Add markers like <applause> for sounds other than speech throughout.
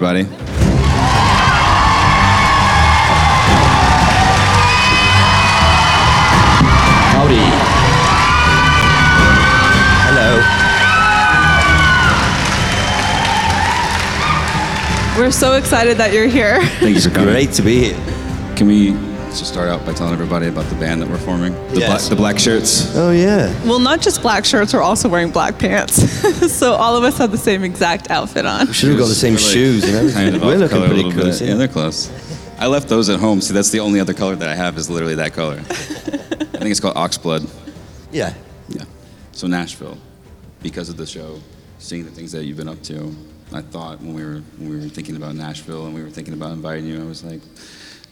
Iwan Rheon, everybody. Howdy. Hello. We're so excited that you're here. Thank you for coming. Great to be here. Can we just start out by telling everybody about the band that we're forming? The, Yes. black, the black shirts. Oh yeah. Well, not just black shirts, we're also wearing black pants. <laughs> so all of us have the same exact outfit on. We should have got the same We're like shoes and everything. Kind of We're looking pretty little close. bit. Yeah, they're close. I left those at home. See, that's the only other color that I have is literally that color. <laughs> I think it's called oxblood. yeah. Yeah. So Nashville, because of the show, seeing the things that you've been up to, I thought when we were when we were thinking about Nashville and we were thinking about inviting you, I was like,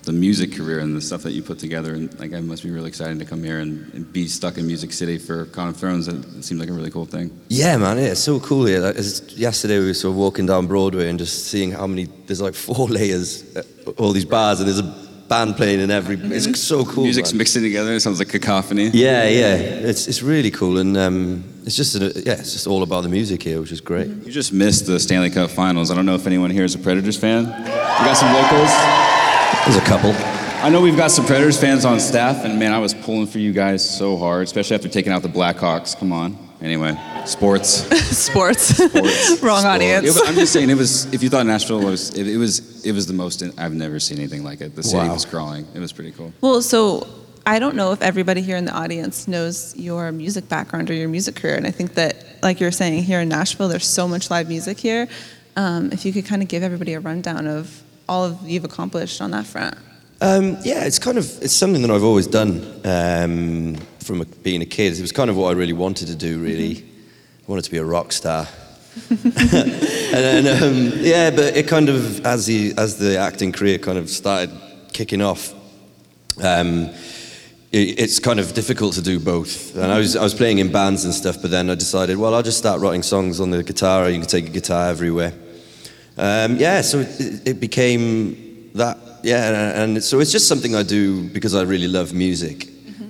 the music career and the stuff that you put together, and like, I must be really excited to come here and, and be stuck in Music City for Con of Thrones. It, it seemed like a really cool thing. Yeah, man, it's so cool here. Like, yesterday we were sort of walking down Broadway and just seeing how many, there's like four <laughs> layers, uh, all these bars, and there's a band playing in every, it's so cool. Music's man. mixing together. It sounds like cacophony. Yeah, yeah, it's, it's really cool, and um, it's just, a, yeah, it's just all about the music here, which is great. You just missed the Stanley Cup Finals. I don't know if anyone here is a Predators fan. We got some locals. There's a couple. I know we've got some Predators fans on staff, and man, I was pulling for you guys so hard, especially after taking out the Blackhawks. Come on. Anyway, sports. <laughs> Sports. Sports. <laughs> Wrong audience. It was- I'm just saying, it was. If you thought Nashville was, it, it was, it was the most. I've never seen anything like it. The city Wow. was crawling. It was pretty cool. well, so I don't know if everybody here in the audience knows your music background or your music career. And I think that, like you're saying, here in Nashville, there's so much live music here. Um, if you could kind of give everybody a rundown of all of you've accomplished on that front. Um, yeah, it's kind of it's something that I've always done um, from a, being a kid. It was kind of what I really wanted to do. Really, I wanted to be a rock star. <laughs> and then, um, yeah, but it kind of as the as the acting career kind of started kicking off. Um, it, it's kind of difficult to do both. And I was I was playing in bands and stuff, but then I decided, well, I'll just start writing songs on the guitar. You can take a guitar everywhere. Um, yeah, so it, it became that. Yeah, and so it's just something I do because I really love music.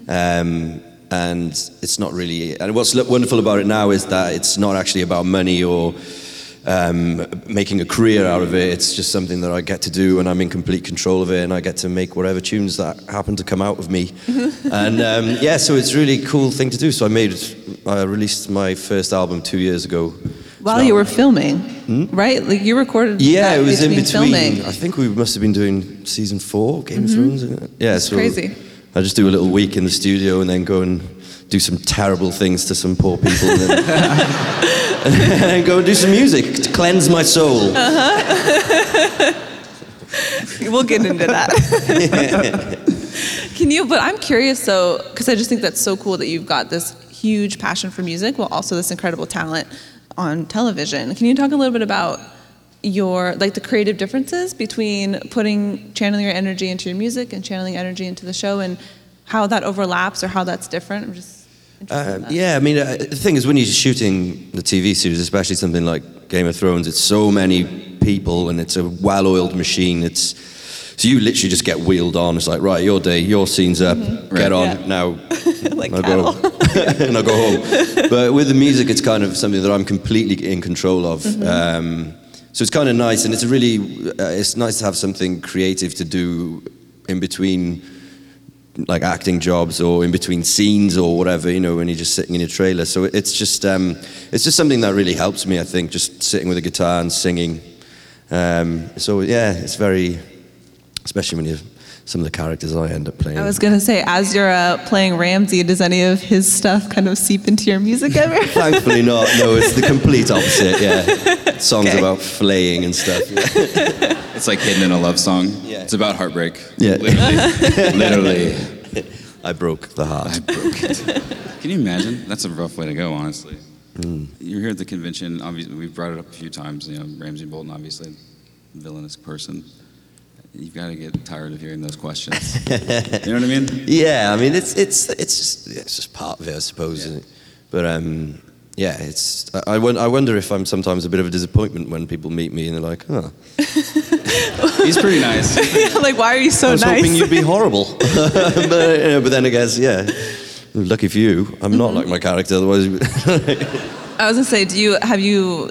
Um, and it's not really. And what's wonderful about it now is that it's not actually about money or um, making a career out of it. It's just something that I get to do, and I'm in complete control of it, and I get to make whatever tunes that happen to come out of me. <laughs> and um, yeah, so it's a really cool thing to do. So I made, I released my first album two years ago. While So- you were filming, right? Like you recorded. yeah, it was in between. filming. I think we must have been doing season four, Game of Thrones. Yeah, so crazy. I just do a little week in the studio and then go and do some terrible things to some poor people, and then, <laughs> and then go and do some music to cleanse my soul. Uh-huh. <laughs> We'll get into that. Can you? But I'm curious though, because I just think that's so cool that you've got this huge passion for music while also this incredible talent on television. Can you talk a little bit about your like the creative differences between putting channeling your energy into your music and channeling energy into the show and how that overlaps or how that's different? I'm just that. yeah, I mean, uh, the thing is, when you're shooting the TV series, especially something like Game of Thrones, it's so many people and it's a well-oiled machine. It's so you literally just get wheeled on. It's like, right, your day, your scene's up, get Right. on Yeah. now. <laughs> like I cattle. go, and I go home. <laughs> <laughs> But with the music, it's kind of something that I'm completely in control of. Um, so it's kind of nice, and it's really, uh, it's nice to have something creative to do in between, like acting jobs or in between scenes or whatever. You know, when you're just sitting in your trailer. So it's just, um, it's just something that really helps me. I think just sitting with a guitar and singing. Um, so yeah, it's very, especially when you have some of the characters I end up playing. I was gonna say, as you're uh, playing Ramsay, does any of his stuff kind of seep into your music ever? <laughs> Thankfully not. No, it's the complete opposite. Yeah, <laughs> songs Okay. about flaying and stuff. <laughs> It's like hidden in a love song. Yeah. It's about heartbreak. Yeah. Literally. Literally. I broke the heart. I broke it. Can you imagine? That's a rough way to go, honestly. You're here at the convention. Obviously, we've brought it up a few times. You know, Ramsay Bolton, obviously, villainous person. You've got to get tired of hearing those questions. <laughs> you know what I mean? Yeah, I mean it's it's it's just it's just part of it, I suppose. isn't? But um, yeah, it's I, I, won- I wonder if I'm sometimes a bit of a disappointment when people meet me and they're like, "Oh, <laughs> He's pretty nice. <laughs> like, why are you so I was nice? hoping you'd be horrible." but, you know, but then I guess yeah, lucky for you, I'm not like my character. Otherwise, I was gonna say, do you have you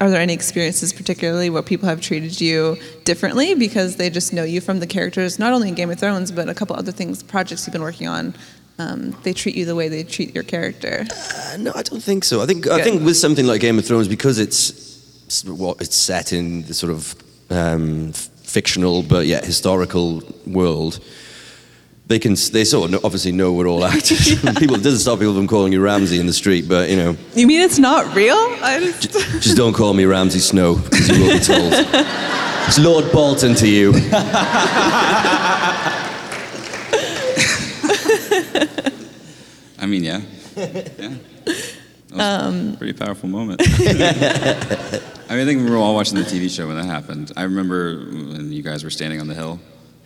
are there any experiences particularly where people have treated you differently because they just know you from the characters, not only in Game of Thrones, but a couple other things, projects you've been working on? Um, they treat you the way they treat your character. Uh, no, I don't think so. I think I think with something like Game of Thrones, because it's what it's set in the sort of um, f- fictional but yet historical world. They can they sort of know, obviously know we're all actors. <laughs> <laughs> people it doesn't stop people from calling you Ramsay in the street, but you know, You mean it's not real? I just, just don't call me Ramsay Snow because you will be told. <laughs> It's Lord Bolton to you. I mean, yeah. Yeah. That was Um, a pretty powerful moment. I mean, I think we were all watching the TV show when that happened. I remember when you guys were standing on the hill.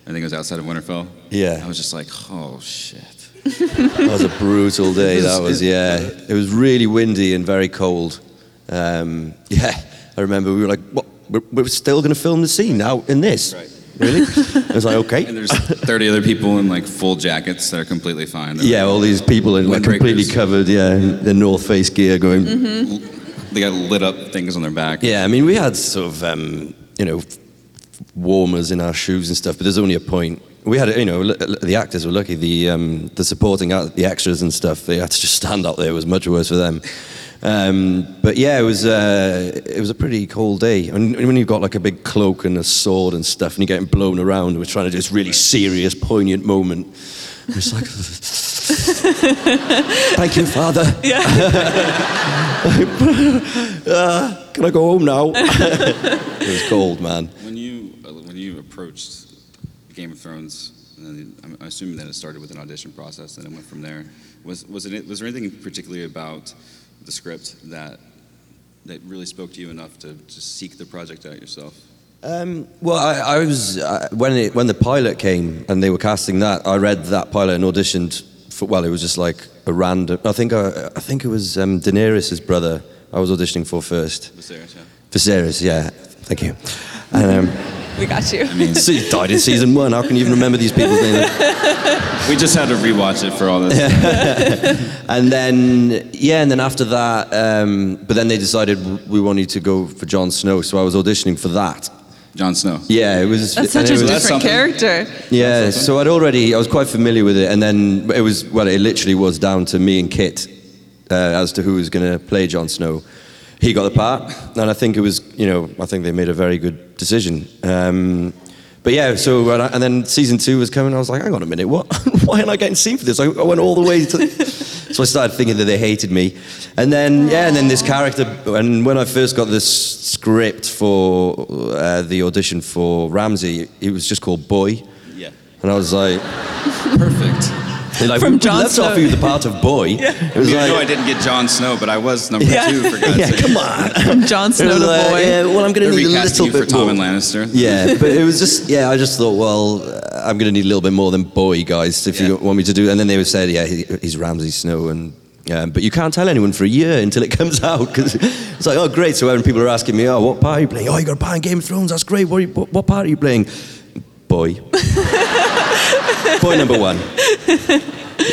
I think it was outside of Winterfell. Yeah. I was just like, oh, shit. That was a brutal <laughs> day. That was yeah. It was really windy and very cold. Um, <laughs> yeah, I remember we were like, "What? We're, we're still going to film the scene now in this? Right. Really? I was like, okay. And there's 30 other people in like full jackets that are completely fine. They're Yeah, all these people in like completely covered. Yeah, in their North Face gear, going. They got lit up things on their back. Yeah, I mean, we had sort of um, you know warmers in our shoes and stuff, but there's only a point. We had, you know, the actors were lucky. The um, the supporting act, the extras and stuff, they had to just stand up there. It was much worse for them. Um, but yeah, it was uh, it was a pretty cold day. And when you've got like a big cloak and a sword and stuff, and you're getting blown around, we're trying to do this really serious, poignant moment. It's like, <laughs> thank you, Father. <laughs> Uh, <laughs> can I go home now? it was cold, man. When you uh, when you approached Game of Thrones, and then I'm assuming that it started with an audition process and it went from there. Was was it was there anything particularly about the script that that really spoke to you enough to just seek the project out yourself? Um, well, I, I was uh, when it, when the pilot came and they were casting that. I read that pilot and auditioned for. Well, it was just like a random. I think I, I think it was um, Daenerys' brother. I was auditioning for first. Viserys, yeah. Viserys, yeah. Thank you. And um, we got you. so he died in season one. How can you even remember these people's names? <laughs> We just had to rewatch it for all this. <laughs> And then, yeah, and then after that, um, but then they decided we wanted to go for Jon Snow, so I was auditioning for that. Jon Snow. Yeah, it was. That's such a was- different something. character. Yeah, so I'd already, I was quite familiar with it, and then it was, well, it literally was down to me and Kit uh, as to who was going to play Jon Snow. He got the part, and I think it was, you know, I think they made a very good decision. Um, but yeah, so and, I, and then season two was coming. I was like, hang on a minute, what? <laughs> Why am I getting seen for this? I, I went all the way to. <laughs> so I started thinking that they hated me, and then yeah, and then this character. And when I first got this script for uh, the audition for Ramsay, it was just called Boy. Yeah. And I was like, Perfect. They're like From we, we Jon left Snow. off you the part of boy. It was You know I didn't get Jon Snow, but I was number Yeah. two for God's yeah, sake. come on. <laughs> From Jon Snow was to like, boy. yeah, well, I'm going to need a recasting little you for bit Tom more. and Lannister. Yeah, but it was just yeah. I just thought, well, uh, I'm going to need a little bit more than boy, guys, if you want me to do. And then they would say, yeah, he, he's Ramsay Snow, and um, but you can't tell anyone for a year until it <laughs> comes out because it's like, oh, great. So when people are asking me, oh, what part are you playing? Oh, you got a part in Game of Thrones. That's great. What, are you, what, what part are you playing? Boy. <laughs> boy number one.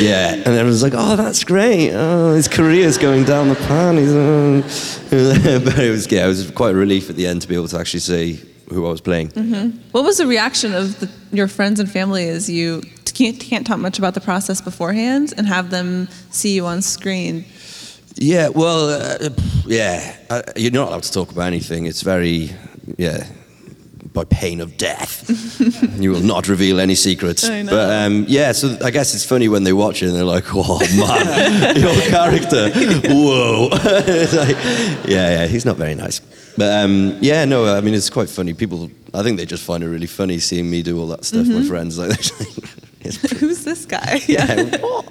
Yeah, and then I was like, "Oh, that's great! Oh, his career's going down the pan." He's, uh, <laughs> but it was, yeah, it was quite a relief at the end to be able to actually see who I was playing. What was the reaction of the, your friends and family as you can't, can't talk much about the process beforehand and have them see you on screen? Yeah, well, uh, yeah, uh, you're not allowed to talk about anything. It's very, yeah, by pain of death. <laughs> you will not reveal any secrets. I know. But um, yeah, so I guess it's funny when they watch it and they're like, "Oh man, <laughs> your character, whoa!" <laughs> Like, yeah, yeah, he's not very nice. But um, yeah, no, I mean it's quite funny. People, I think they just find it really funny seeing me do all that stuff. Mm-hmm. My friends, like, it's, Who's this guy? yeah, what?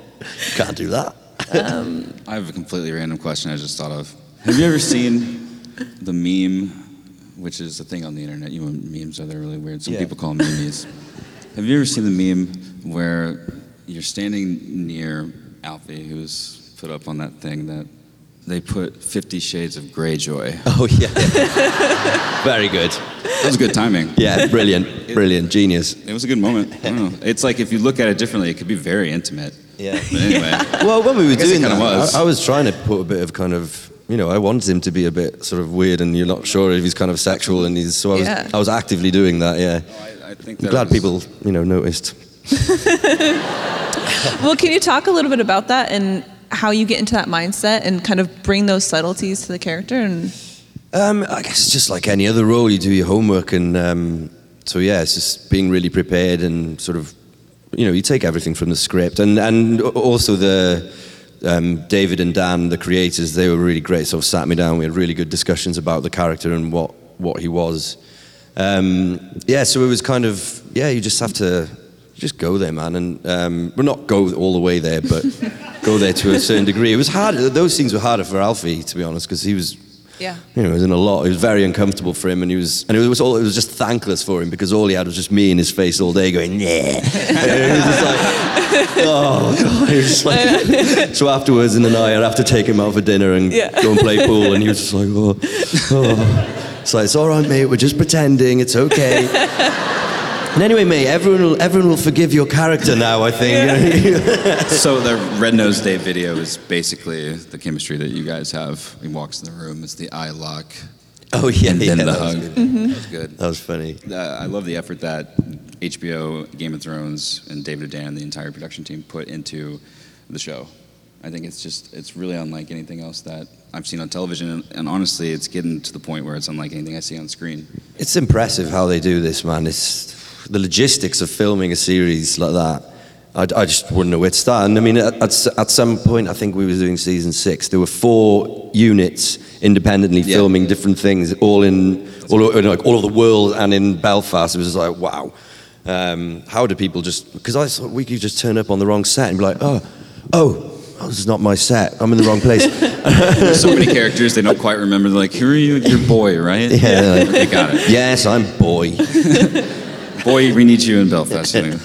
can't do that. I have a completely random question I just thought of. Have you ever seen the meme, which is a thing on the internet? You know, memes are they're really weird. Some Yeah. people call them memes. Have you ever seen the meme where you're standing near Alfie, who's put up on that thing that they put Fifty Shades of Greyjoy? Oh yeah, <laughs> very good. That was good timing. <laughs> Yeah, brilliant, brilliant, genius. It was a good moment. I don't know. It's like if you look at it differently, it could be very intimate. Yeah. But anyway, Well, when we were guess it doing kinda that, was. I, I was trying to put a bit of kind of you know, I wanted him to be a bit sort of weird, and you're not sure if he's kind of sexual, and he's so I was, Yeah. I was actively doing that. Yeah, I, I think I'm glad was- people, you know, noticed. <laughs> Well, can you talk a little bit about that and how you get into that mindset and kind of bring those subtleties to the character? And Um, I guess it's just like any other role. You do your homework, and um, so yeah, it's just being really prepared and sort of, you know, you take everything from the script, and and also the um, David and Dan, the creators, they were really great. So sat me down, we had really good discussions about the character and what what he was. Um, yeah, so it was kind of yeah, you just have to just go there, man, and um, well, not go all the way there, but <laughs> go there to a certain degree. It was hard. Those things were harder for Alfie, to be honest, because he was yeah. you know, it was in a lot. It was very uncomfortable for him, and he was, and it was all, it was just thankless for him because all he had was just me in his face all day going, yeah. <laughs> And it was just like, oh god. He was just like, <laughs> so afterwards, in the night, I'd have to take him out for dinner and Yeah. go and play pool, and he was just like, oh, oh. Like, it's all right, mate. We're just pretending. It's okay. <laughs> And anyway, mate, everyone will, everyone will forgive your character now. I think. <laughs> So the Red Nose Day video is basically the chemistry that you guys have. He walks in the room, it's the eye lock, oh yeah, and yeah, then the that was hug. good. That was good. That was funny. Uh, I love the effort that HBO, Game of Thrones, and David Dan, the entire production team, put into the show. I think it's just it's really unlike anything else that I've seen on television, and, and honestly, it's getting to the point where it's unlike anything I see on screen. It's impressive how they do this, man. It's the logistics of filming a series like that. I, I just wouldn't know where to start. And I mean, at, at, at some point, I think we were doing season six. There were four units independently Yeah. filming different things, all in all, o- like all over the world and in Belfast. It was just like, wow. Um, how do people just? Because I thought we could just turn up on the wrong set and be like, oh, oh. Oh, this is not my set. I'm in the wrong place. <laughs> There's so many characters they don't quite remember. They're like, "Who are you? Your boy, right?" Yeah. okay, got it. yes, I'm boy. <laughs> Boy, we need you in Belfast. anyway.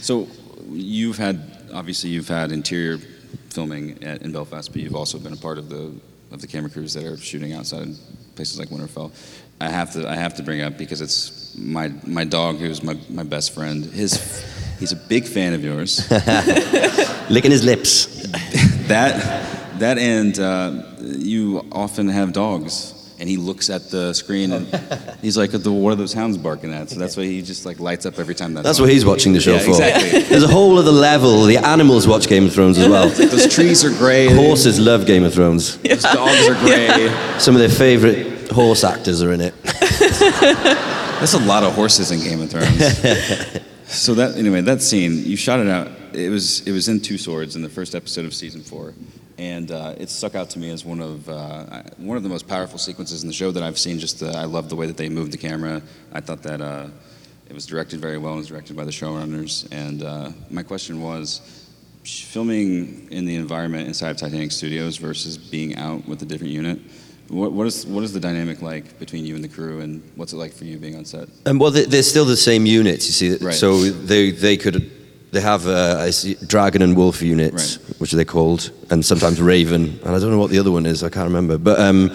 so you've had obviously you've had interior filming at, in Belfast, but you've also been a part of the of the camera crews that are shooting outside in places like Winterfell. I have to I have to bring up because it's my my dog who's my, my best friend. His he's a big fan of yours. <laughs> Licking his lips. <laughs> that that and uh, you often have dogs. And he looks at the screen and <laughs> he's like, what are those hounds barking at?" So that's why he just like lights up every time that. That's what he's watching the show Yeah, for. exactly. There's a whole other level. The animals watch Game of Thrones as well. <laughs> Those trees are gray. Horses love Game of Thrones. <laughs> Those dogs are gray. Some of their favorite horse actors are in it. That's a lot of horses in Game of Thrones. so that anyway, that scene you shot it out. It was it was in Two Swords in the first episode of season four, and uh, it stuck out to me as one of uh, one of the most powerful sequences in the show that I've seen. Just uh, I love the way that they moved the camera. I thought that uh, it was directed very well. It was directed by the showrunners, and uh, my question was. Filming in the environment inside of Titanic Studios versus being out with a different unit, what, what is what is the dynamic like between you and the crew, and what's it like for you being on set? And well, they- they're still the same units, you see. Right. So they they could they have uh, I see dragon and wolf units, Right. which are they called, and sometimes raven, and I don't know what the other one is. I can't remember. But um,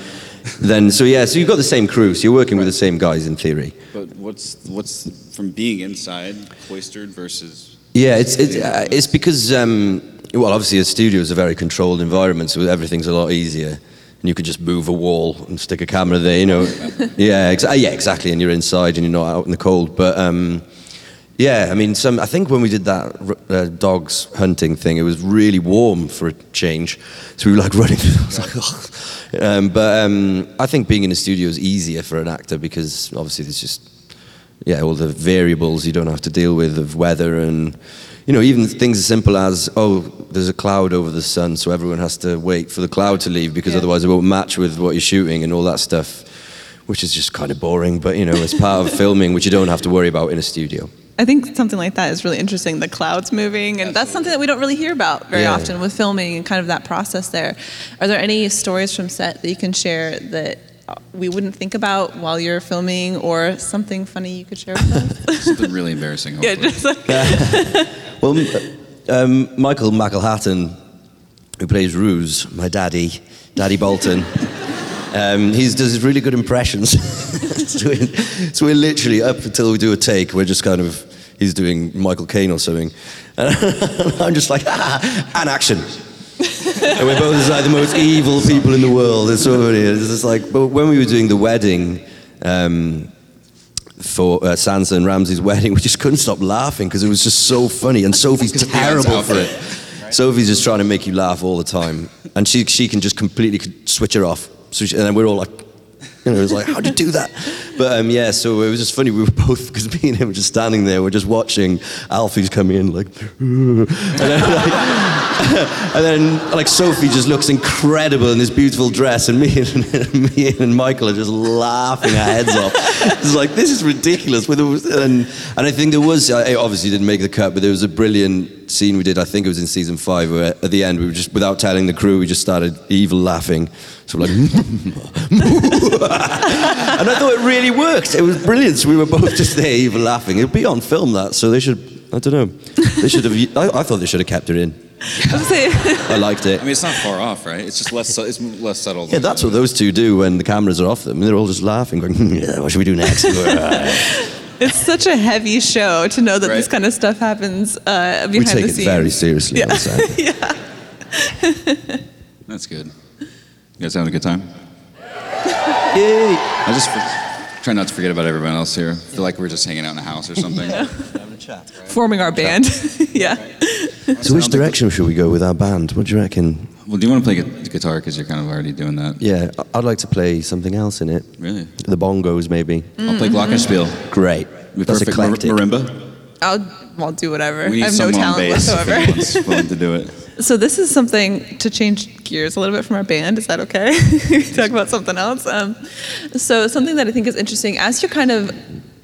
then so yeah, so you've got the same crew, so you're working with the same guys in theory. But what's what's from being inside cloistered versus Yeah, it's it's, uh, it's because um, well, obviously a studio is a very controlled environment, so everything's a lot easier, and you could just move a wall and stick a camera there, you know. <laughs> yeah, exa- yeah, exactly, and you're inside and you're not out in the cold. But um, yeah, I mean, some I think when we did that uh, dogs hunting thing, it was really warm for a change, so we were like <laughs> running. I was like, "Ugh." um, but um, I think being in a studio is easier for an actor because obviously there's just yeah, all the variables you don't have to deal with of weather and, you know, even things as simple as, oh, there's a cloud over the sun, so everyone has to wait for the cloud to leave because Yeah. otherwise it won't match with what you're shooting and all that stuff, which is just kind of boring, but, you know, it's part of <laughs> filming, which you don't have to worry about in a studio. I think something like that is really interesting. The clouds moving, and that's something that we don't really hear about very Yeah. often with filming and kind of that process there. Are there any stories from set that you can share that we wouldn't think about while you're filming, or something funny you could share with us? <laughs> something really embarrassing? yeah, just like <laughs> Well, um, Michael McElhatton, who plays Roose, my daddy, Daddy Bolton, um, he does really good impressions. <laughs> so, we, so we're literally up until we do a take, we're just kind of, he's doing Michael Caine or something. And <laughs> I'm just like, ah, and action. and we're both like the most evil people in the world. It's so funny. It's just like, but when we were doing the wedding. Um, for uh, Sansa and Ramsay's wedding, we just couldn't stop laughing because it was just so funny. And Sophie's terrible for it. Sophie's just trying to make you laugh all the time, and she she can just completely switch her off. So she, and then we're all like, you know, it was like, how'd you do that? But um, yeah, so it was just funny. We were both because me and him were just standing there. We're just watching Alfie's coming in like, <laughs> and then like, <laughs> and then like Sophie just looks incredible in this beautiful dress, and me and <laughs> me and Michael are just laughing our heads off. It's like this is ridiculous. And and I think there was I obviously didn't make the cut, but there was a brilliant scene we did. I think it was in season five, where at the end we were just without telling the crew, we just started evil laughing. So we're like, <laughs> and I thought it really worked. It was brilliant. So we were both just there evil laughing. It'd be on film that, so they should. I don't know. They should have. I, I thought they should have kept it in. I I liked it. I mean, it's not far off, right? It's just less. su- It's less subtle. Yeah, that's what those two do when the cameras are off them. They're all just laughing, going, "Hmm, yeah, "What should we do next?" <laughs> it's such a heavy show to know that this kind of stuff happens uh, behind we take it scenes. very seriously. Yeah. on set. <laughs> That's good. You guys having a good time? Yay! I just f- try not to forget about everyone else here. feel like we're just hanging out in a house or something. Forming our band. <laughs> yeah. So, which direction should we go with our band? What do you reckon? Well, do you want to play gu- guitar because you're kind of already doing that? Yeah, I- I'd like to play something else in it. Really? The bongos, maybe. I'll play glockenspiel. Great. Be That's perfect. Mar- eclectic. marimba. I'll, I'll do whatever. We need I have no someone on talent bass if whatsoever. anyone's willing to do it. So this is something to change gears a little bit from our band. Is that okay? <laughs> talk about something else. Um, so something that I think is interesting as you're kind of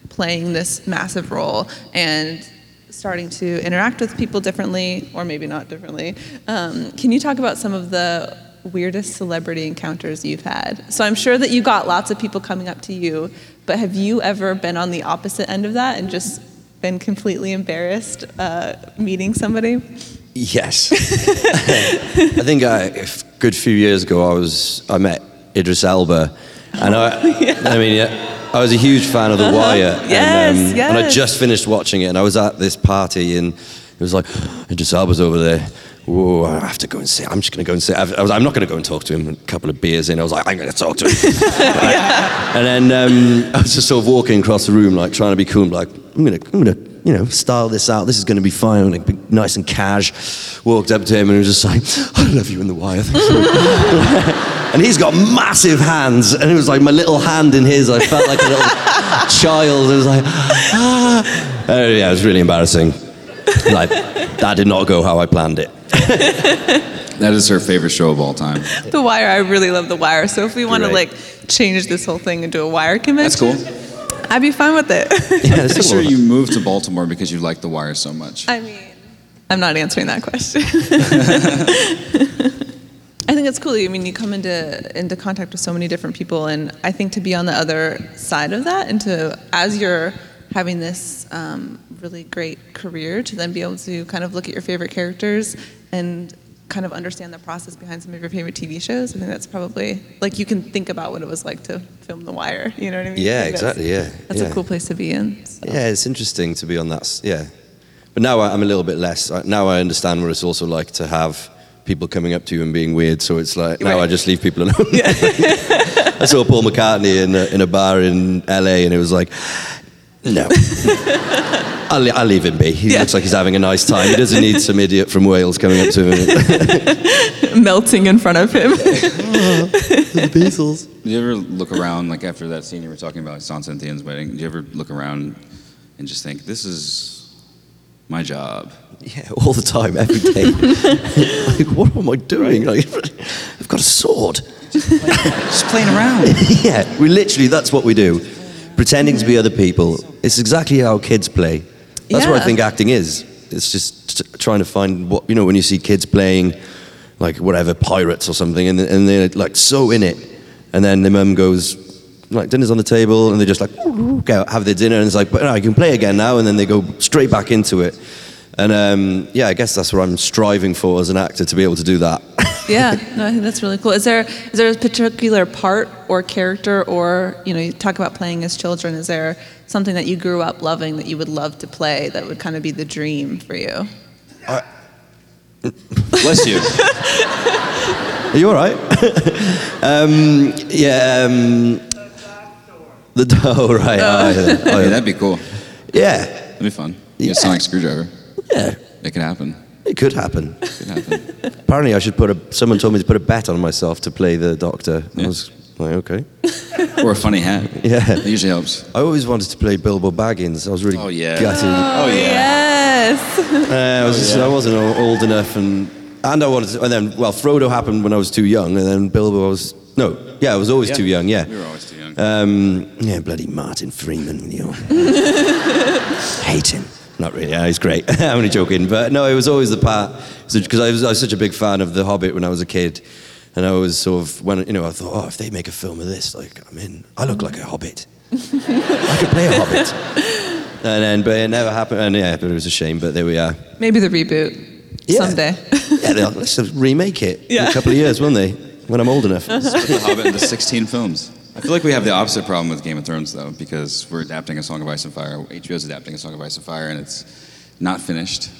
playing this massive role and starting to interact with people differently, or maybe not differently. Um, can you talk about some of the weirdest celebrity encounters you've had? So I'm sure that you got lots of people coming up to you, but have you ever been on the opposite end of that and just been completely embarrassed uh, meeting somebody? Yes. <laughs> I think I, a good few years ago, I was I met Idris Elba, and I, <laughs> I mean, yeah, I was a huge fan of The Wire, Uh-huh. Yes, and, um, and I just finished watching it, and I was at this party, and it was like <gasps> Idris Elba's over there. Whoa, I have to go and see. I'm just going to go and see. I was, I'm not going to go and talk to him. A couple of beers in, I was like, I'm going to talk to him. <laughs> And then um, I was just sort of walking across the room, like trying to be cool, like I'm gonna, I'm gonna, you know, style this out. This is gonna be fine. I'm be nice and cash. Walked up to him and was just like, I love you in the wire. Thanks <laughs> so and he's got massive hands, and it was like my little hand in his. I felt like a little <laughs> child. It was like, ah. Uh, yeah, it was really embarrassing. Like that did not go how I planned it. <laughs> That is her favorite show of all time. The Wire, I really love The Wire. So if we want to like change this whole thing into a Wire convention. That's cool. I'd be fine with it. <laughs> Yeah, it's Pretty sure you moved to Baltimore because you like The Wire so much. I mean, I'm not answering that question. <laughs> I think it's cool. I mean, you come into into contact with so many different people, and I think to be on the other side of that, and to as you're having this um, really great career, to then be able to kind of look at your favorite characters and kind of understand the process behind some of your favorite TV shows. I think that's probably like you can think about what it was like to film The Wire. You know what I mean? Yeah, I think that's- exactly, yeah, That's yeah. a cool place to be in. so. Yeah, it's interesting to be on that. Yeah, but now I'm a little bit less. Now I understand what it's also like to have people coming up to you and being weird. So it's like now Right. I just leave people alone. <laughs> <laughs> I saw Paul McCartney in a, in a bar in LA, and it was like, no. <laughs> I'll, le- I'll leave him be. He Yeah. looks like he's having a nice time. He doesn't need <laughs> some idiot from Wales coming up to him. <laughs> melting in front of him. Ah, the Beatles. <laughs> Did you ever look around, like after that scene you were talking about, San Cynthia's wedding? Did you ever look around and just think, this is my job? Yeah, all the time, every day. like, what am I doing? Like, I've got a sword. Just playing around. yeah, we literally, that's what we do. Pretending to be other people. It's exactly how kids play. That's what I think acting is. It's just t- trying to find what, you know, when you see kids playing, like, whatever, pirates or something, and, and they're, like, so in it. And then the mum goes, like, dinner's on the table, and they're just like, go have their dinner, and it's like, but no, I can play again now, and then they go straight back into it. And um, yeah, I guess that's what I'm striving for as an actor, to be able to do that. Yeah, no, I think that's really cool. Is there is there a particular part or character, or you know, you talk about playing as children? Is there something that you grew up loving that you would love to play that would kind of be the dream for you? <laughs> Bless you. Are you all right? <laughs> um, yeah. Um, the <laughs> oh right. Oh, yeah. Oh, yeah, yeah. that'd be cool. yeah. That'd be fun. Yeah. Yeah. A sonic screwdriver. Yeah. It could happen. It could happen. It could happen. Apparently, I should put a. Someone told me to put a bet on myself to play the Doctor. I was like, okay. <laughs> or a funny hat. Yeah. It usually helps. I always wanted to play Bilbo Baggins. I was really Oh, yeah. gutted. Oh, yeah. Yes. Uh, I, was just, I wasn't old enough, and and I wanted to. And then, well, Frodo happened when I was too young, and then Bilbo I was no, yeah, I was always Yeah. too young. Yeah, You were always too young. Um, yeah, bloody Martin Freeman, you know. <laughs> hate him. Not really. Yeah, he's great. <laughs> I'm only joking, but no, it was always the part because I was, I was such a big fan of The Hobbit when I was a kid, and I was sort of when you know I thought, oh, if they make a film of this, like I mean. I look like a hobbit. I could play a hobbit. <laughs> And then, but it never happened. And yeah, but it was a shame. But there we are. Maybe the reboot Yeah. someday. <laughs> Yeah, they'll, let's just remake it in Yeah. a couple of years, won't they? When I'm old enough. the Hobbit into 16 films. I feel like we have the opposite problem with Game of Thrones, though, because we're adapting A Song of Ice and Fire. HBO's adapting A Song of Ice and Fire, and it's not finished.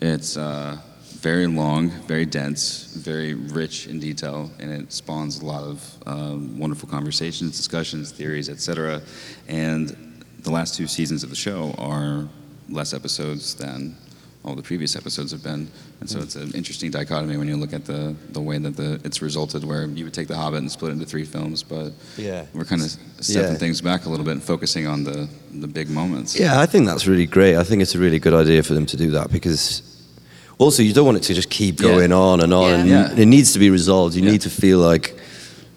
It's uh, very long, very dense, very rich in detail, and it spawns a lot of um, wonderful conversations, discussions, theories, etc. And the last two seasons of the show are less episodes than all the previous episodes have been. And so hmm. it's an interesting dichotomy when you look at the, the way that the, it's resulted, where you would take The Hobbit and split it into three films, but Yeah. we're kind of stepping Yeah. things back a little bit and focusing on the, the big moments. Yeah, I think that's really great. I think it's a really good idea for them to do that because also you don't want it to just keep Yeah. going on and on. Yeah. And Yeah. It needs to be resolved. You Yeah. need to feel like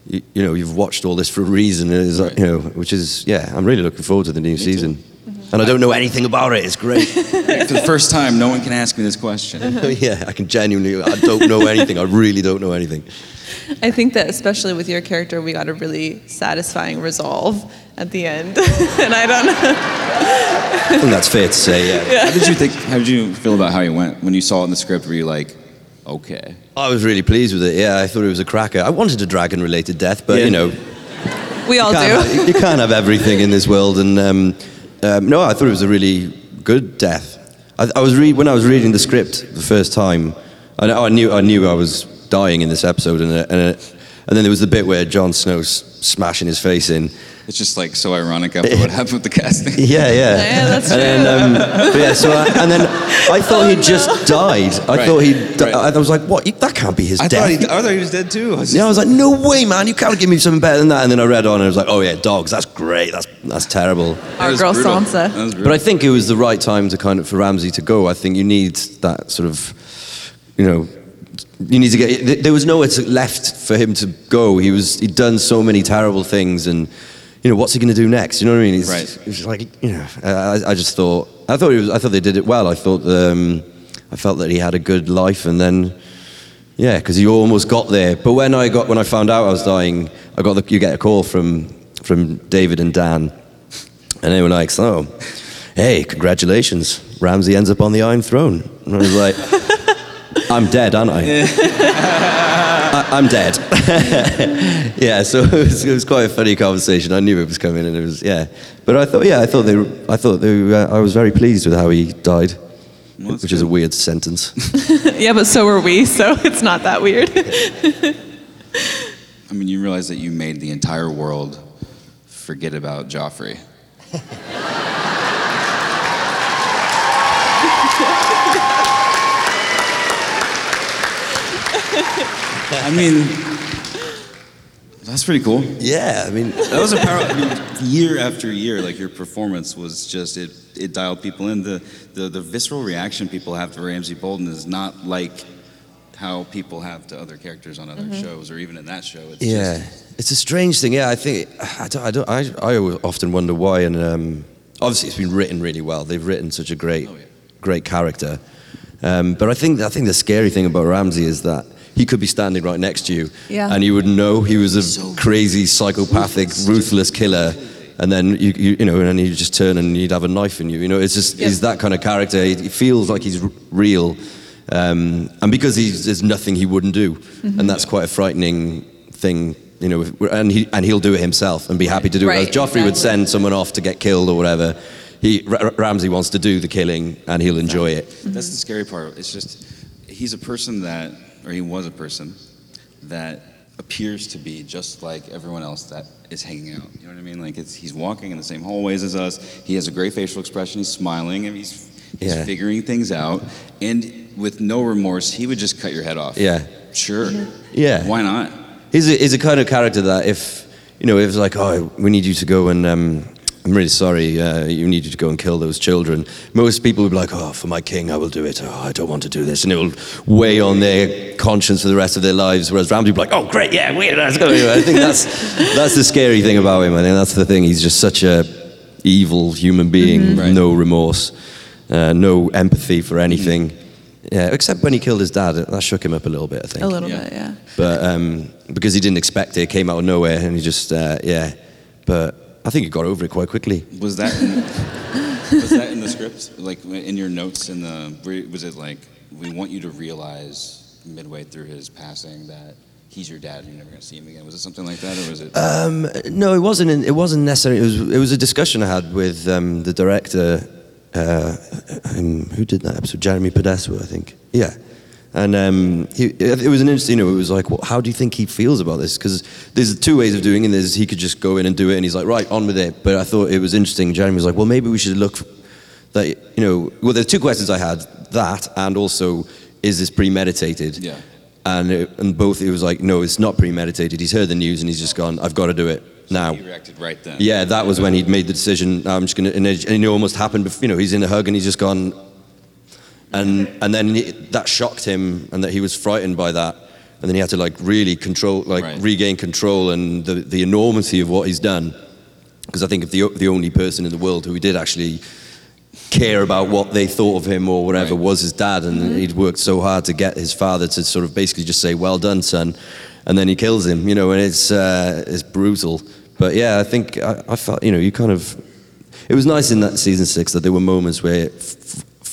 you, you know you've watched all this for a reason. like, you know, which is yeah. I'm really looking forward to the new season. And I don't know anything about it. It's great. <laughs> For the first time, no one can ask me this question. <laughs> yeah, I can genuinely. I don't know anything. I really don't know anything. I think that especially with your character, we got a really satisfying resolve at the end. <laughs> and I don't know. I think that's fair to say. Yeah. How did you think? How did you feel about how you went when you saw it in the script? Were you like, okay? I was really pleased with it. Yeah, I thought it was a cracker. I wanted a dragon-related death, but Yeah. you know, We all you can't, do. have, you can't have everything in this world. And um, um, no, I thought it was a really good death. I, I was re- when I was reading the script the first time. I, I knew I knew I was dying in this episode, and and, and then there was the bit where Jon Snow's smashing his face in. It's just like so ironic after what happened with the casting. <laughs> Yeah, yeah. Yeah, that's and Then, um, but yeah, so I, and then I <laughs> thought he'd just died. I Right, thought he'd. right. I was like, what? That can't be his I death. thought, he, I thought he was dead too. I was Yeah, I was like, no way, man! You can't give me something better than that. And then I read on, and I was like, oh yeah, dogs. That's great. That's that's terrible. Our girl brutal. Sansa. That was brutal. But I think it was the right time to kind of for Ramsay to go. I think you need that sort of, you know, you need to get. There was nowhere to, left for him to go. He was he'd done so many terrible things, and you know, what's he going to do next? You know what I mean? He's, Right. It's like you know, I, I just thought I thought he was I thought they did it well. I thought um, I felt that he had a good life, and then. Yeah, because he almost got there. But when I got when I found out I was dying, I got the, you get a call from from David and Dan, and they were like, "So, hey, congratulations, Ramsay ends up on the Iron Throne." And I was like, "I'm dead, aren't I?" <laughs> I I'm dead. <laughs> yeah, so <laughs> it was, it was quite a funny conversation. I knew it was coming, and it was yeah. But I thought, yeah, I thought they, I thought they, uh, I was very pleased with how he died, Well, that's which is a weird sentence. yeah, but so were we, so it's not that weird. I mean, you realize that you made the entire world forget about Joffrey. I mean, that's pretty cool. yeah, I mean, That was a power. I mean, year after year, like your performance was just it. It dialed people in. The the, the visceral reaction people have to Ramsay Bolton is not like how people have to other characters on other shows or even in that show. It's Yeah, just, it's a strange thing. Yeah, I think I don't. I, don't, I, I often wonder why. And um, obviously, it's been written really well. They've written such a great, Oh, yeah. great character. Um, but I think I think the scary thing about Ramsay is that he could be standing right next to you, Yeah. and you would know he was a So crazy, psychopathic, ruthless killer. And then you, you, you know, and then you just turn and he'd have a knife in you. You know, it's just Yeah. he's that kind of character. He, he feels like he's r- real, um, and because he's, there's nothing he wouldn't do, Mm-hmm. and that's quite a frightening thing. You know, and he and he'll do it himself and be happy to do Right, it. As Joffrey would send someone off to get killed or whatever. He Ra- Ramsay wants to do the killing and he'll enjoy it. That's the scary part. It's just he's a person that, or he was a person that appears to be just like everyone else that is hanging out. You know what I mean? Like it's, he's walking in the same hallways as us. He has a great facial expression. He's smiling and he's, he's Yeah. figuring things out. And with no remorse, he would just cut your head off. Yeah. Sure. Yeah. Why not? He's a, he's a kind of character that if you know if it's like oh we need you to go and um, I'm really sorry uh, you needed to go and kill those children. Most people would be like oh for my king I will do it. Oh I don't want to do this. And it will weigh on their conscience for the rest of their lives whereas Ramsay would be like oh great yeah wait let's go. I think that's <laughs> that's the scary thing about him. I think that's the thing. He's just such a evil human being Right. no remorse uh, no empathy for anything. Yeah except when he killed his dad. That shook him up a little bit I think. A little Yeah. bit, yeah. but um, because he didn't expect it, it came out of nowhere, and he just uh, yeah. But I think he got over it quite quickly. Was that in, was that in the script? Like in your notes in the was it like we want you to realize midway through his passing that he's your dad and you're never going to see him again? Was it something like that or was it Um, no, it wasn't. It wasn't necessarily. It was. It was a discussion I had with um, the director. Uh, um, who did that episode? Jeremy Podeswa, I think. Yeah. And um, he, it was an interesting. You know, it was like, well, how do you think he feels about this? Because there's two ways of doing it. There's he could just go in and do it, and he's like, right, on with it. But I thought it was interesting. Jeremy was like, well, maybe we should look that. You know, well, there's two questions I had. That and also, is this premeditated? Yeah. And it, and both it was like, no, it's not premeditated. He's heard the news and he's just gone. I've got to do it now. he reacted right then? Yeah, that was when he'd made the decision. I'm just gonna, and it, and it almost happened. You know, he's in a hug and he's just gone, and and then that shocked him, and that he was frightened by that, and then he had to like really control, like Right. regain control and the the enormity of what he's done, because I think if the the only person in the world who did actually care about what they thought of him or whatever Right. was his dad, and he'd worked so hard to get his father to sort of basically just say, "Well done, son," and then he kills him. You know, and it's uh, it's brutal. But yeah, I think I, I felt you know you kind of. It was nice in that season six that there were moments where,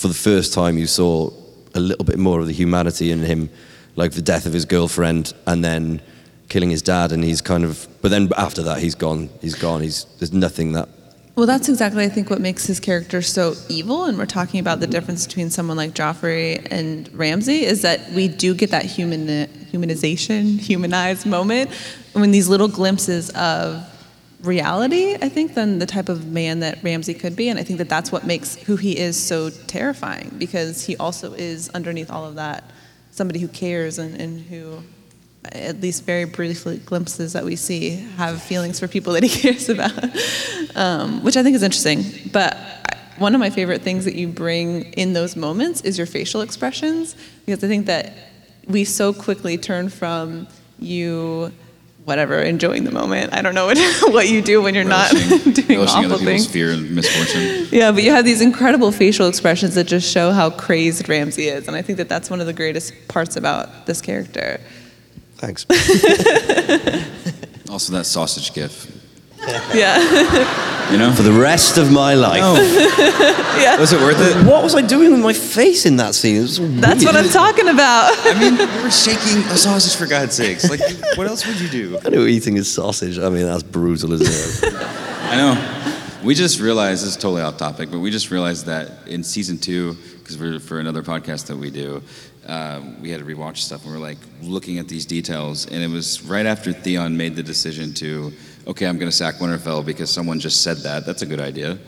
for the first time, you saw a little bit more of the humanity in him, like the death of his girlfriend, and then killing his dad, and he's kind of. But then after that, he's gone. He's gone. He's there's nothing that Well, that's exactly, I think, what makes his character so evil. And we're talking about the difference between someone like Joffrey and Ramsay is that we do get that human humanization, humanized moment when these little glimpses of reality. I think than the type of man that Ramsay could be, and I think that that's what makes who he is so terrifying because he also is underneath all of that somebody who cares and, and who at least very briefly glimpses that we see have feelings for people that he <laughs> cares about, um, which I think is interesting. But one of my favorite things that you bring in those moments is your facial expressions, because I think that we so quickly turn from you, whatever, enjoying the moment. I don't know what, <laughs> what you do when you're not <laughs> doing relishing awful other things. fear and misfortune. Yeah, but you have these incredible facial expressions that just show how crazed Ramsay is, and I think that that's one of the greatest parts about this character. Thanks. <laughs> Also, that sausage gif. <laughs> Yeah, You know? For the rest of my life. <laughs> yeah. Was it worth it? What was I doing with my face in that scene? It was That's weird. what I'm talking about. <laughs> I mean, you were shaking a sausage for God's sakes. Like, what else would you do? I know eating his sausage. I mean, that's brutal, isn't it? I know. We just realized this is totally off topic, but we just realized that in season two, because we're for another podcast that we do, uh, we had to rewatch stuff, and we're like looking at these details, and it was right after Theon made the decision to, okay, I'm going to sack Winterfell because someone just said that. That's a good idea.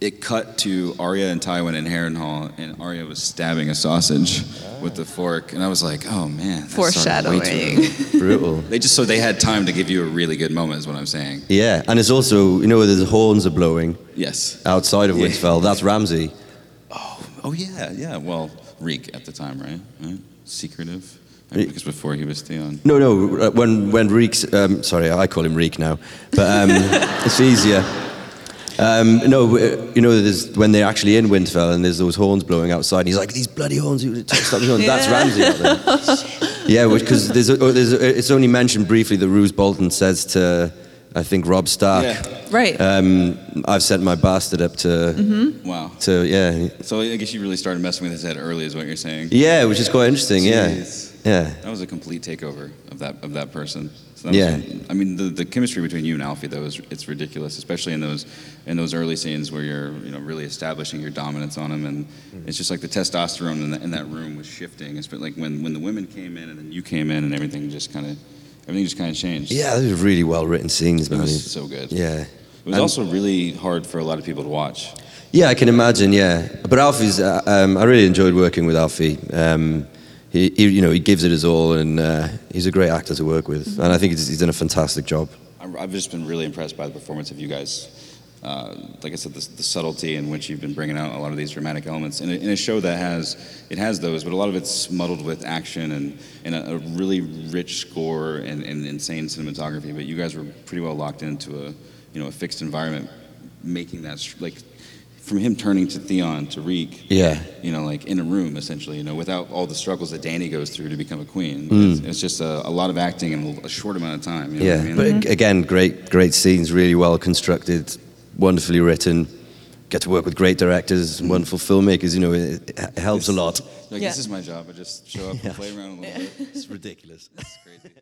It cut to Arya and Tywin in Harrenhal, and Arya was stabbing a sausage with the fork, and I was like, oh man, that started way too Foreshadowing. early. <laughs> brutal. They just so they had time to give you a really good moment, is what I'm saying. Yeah, and it's also, you know, where the horns are blowing Yes. outside of Yeah. Winterfell. That's Ramsay. Oh, oh yeah, yeah. Well, Reek at the time, right? right? Secretive. Reek. Because before he was Theon. No, no, uh, when, when Reek's, um, sorry, I call him Reek now, but um, <laughs> it's easier. Um, no, uh, you know, there's, when they're actually in Winterfell and there's those horns blowing outside, and he's like, these bloody horns, you stop the horns. <laughs> That's Yeah. Ramsay out there. yeah, because there's, a- oh, there's a- it's only mentioned briefly that Roose Bolton says to, I think, Robb Stark, Yeah. Right. um, I've sent my bastard up to, Mm-hmm. Wow. to yeah. So I guess you really started messing with his head early, is what you're saying. Yeah, which is quite interesting. Jeez. Yeah. That was a complete takeover of that of that person. That was- Yeah. I mean, the, the chemistry between you and Alfie though is it's ridiculous, especially in those in those early scenes where you're you know really establishing your dominance on him, and it's just like the testosterone in, the, in that room was shifting. It's like when when the women came in and then you came in and everything just kind of everything just kind of changed. Yeah, those are really well written scenes, it man. was so good. Yeah. It was And- also really hard for a lot of people to watch. Yeah, I can imagine. Yeah, but Alfie's. Uh, um, I really enjoyed working with Alfie. Um, he, he, you know, he gives it his all, and uh, he's a great actor to work with. And I think he's, he's done a fantastic job. I've just been really impressed by the performance of you guys. Uh, like I said, the, the subtlety in which you've been bringing out a lot of these dramatic elements in a, in a show that has it has those, but a lot of it's muddled with action and, and a, a really rich score and, and insane cinematography. But you guys were pretty well locked into a you know a fixed environment, making that like from him turning to Theon to Reek. Yeah. You know, like in a room, essentially, you know, without all the struggles that Dany goes through to become a queen. Mm. It's, it's just a, a lot of acting in a short amount of time. You know Yeah, I mean? but ag- again, great, great scenes, really well constructed, wonderfully written. Get to work with great directors, and wonderful filmmakers. You know, it, it helps a lot. Like Yeah. this is my job. I just show up <laughs> Yeah. and play around a little bit. <laughs> It's ridiculous. It's crazy.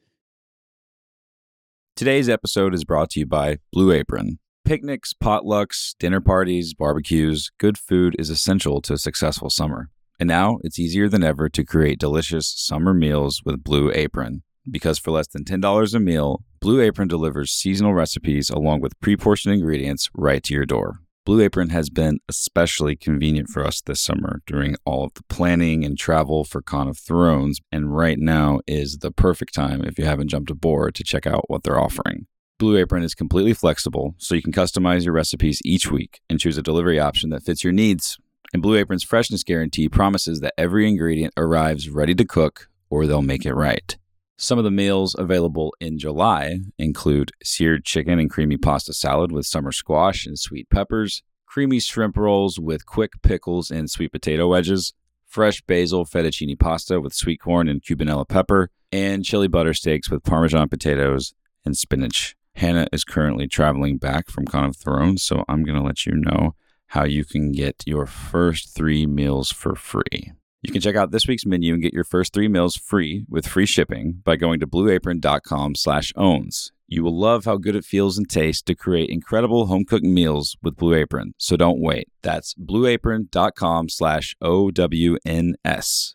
Today's episode is brought to you by Blue Apron. Picnics, potlucks, dinner parties, barbecues, good food is essential to a successful summer. And now it's easier than ever to create delicious summer meals with Blue Apron. Because for less than $10 a meal, Blue Apron delivers seasonal recipes along with pre portioned ingredients right to your door. Blue Apron has been especially convenient for us this summer during all of the planning and travel for Con of Thrones, and right now is the perfect time if you haven't jumped aboard to check out what they're offering. Blue Apron is completely flexible, so you can customize your recipes each week and choose a delivery option that fits your needs. And Blue Apron's freshness guarantee promises that every ingredient arrives ready to cook or they'll make it right. Some of the meals available in July include seared chicken and creamy pasta salad with summer squash and sweet peppers, creamy shrimp rolls with quick pickles and sweet potato wedges, fresh basil fettuccine pasta with sweet corn and cubanelle pepper, and chili butter steaks with parmesan potatoes and spinach. Hannah is currently traveling back from Con of Thrones, so I'm going to let you know how you can get your first three meals for free. You can check out this week's menu and get your first three meals free with free shipping by going to blueapron.com slash owns. You will love how good it feels and tastes to create incredible home cooked meals with Blue Apron, so don't wait. That's blueapron.com slash O-W-N-S.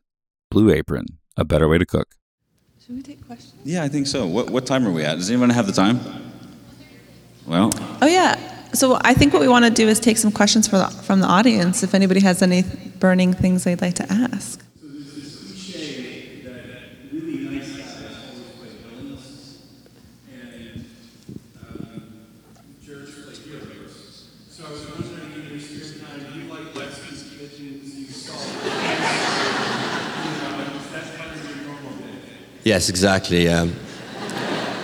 Blue Apron, a better way to cook. Should we take questions? Yeah, I think so. What, what time are we at? Does anyone have the time? Well, Oh yeah. So I think what we want to do is take some questions from the, from the audience. If anybody has any burning things they'd like to ask. cliche that really nice guys always play villains, and um, jerks play heroes. So I was wondering, in your spare time, do you like Lexi's kitchens? You saw, you know, that's kind of your normal day. Yes, exactly. Um,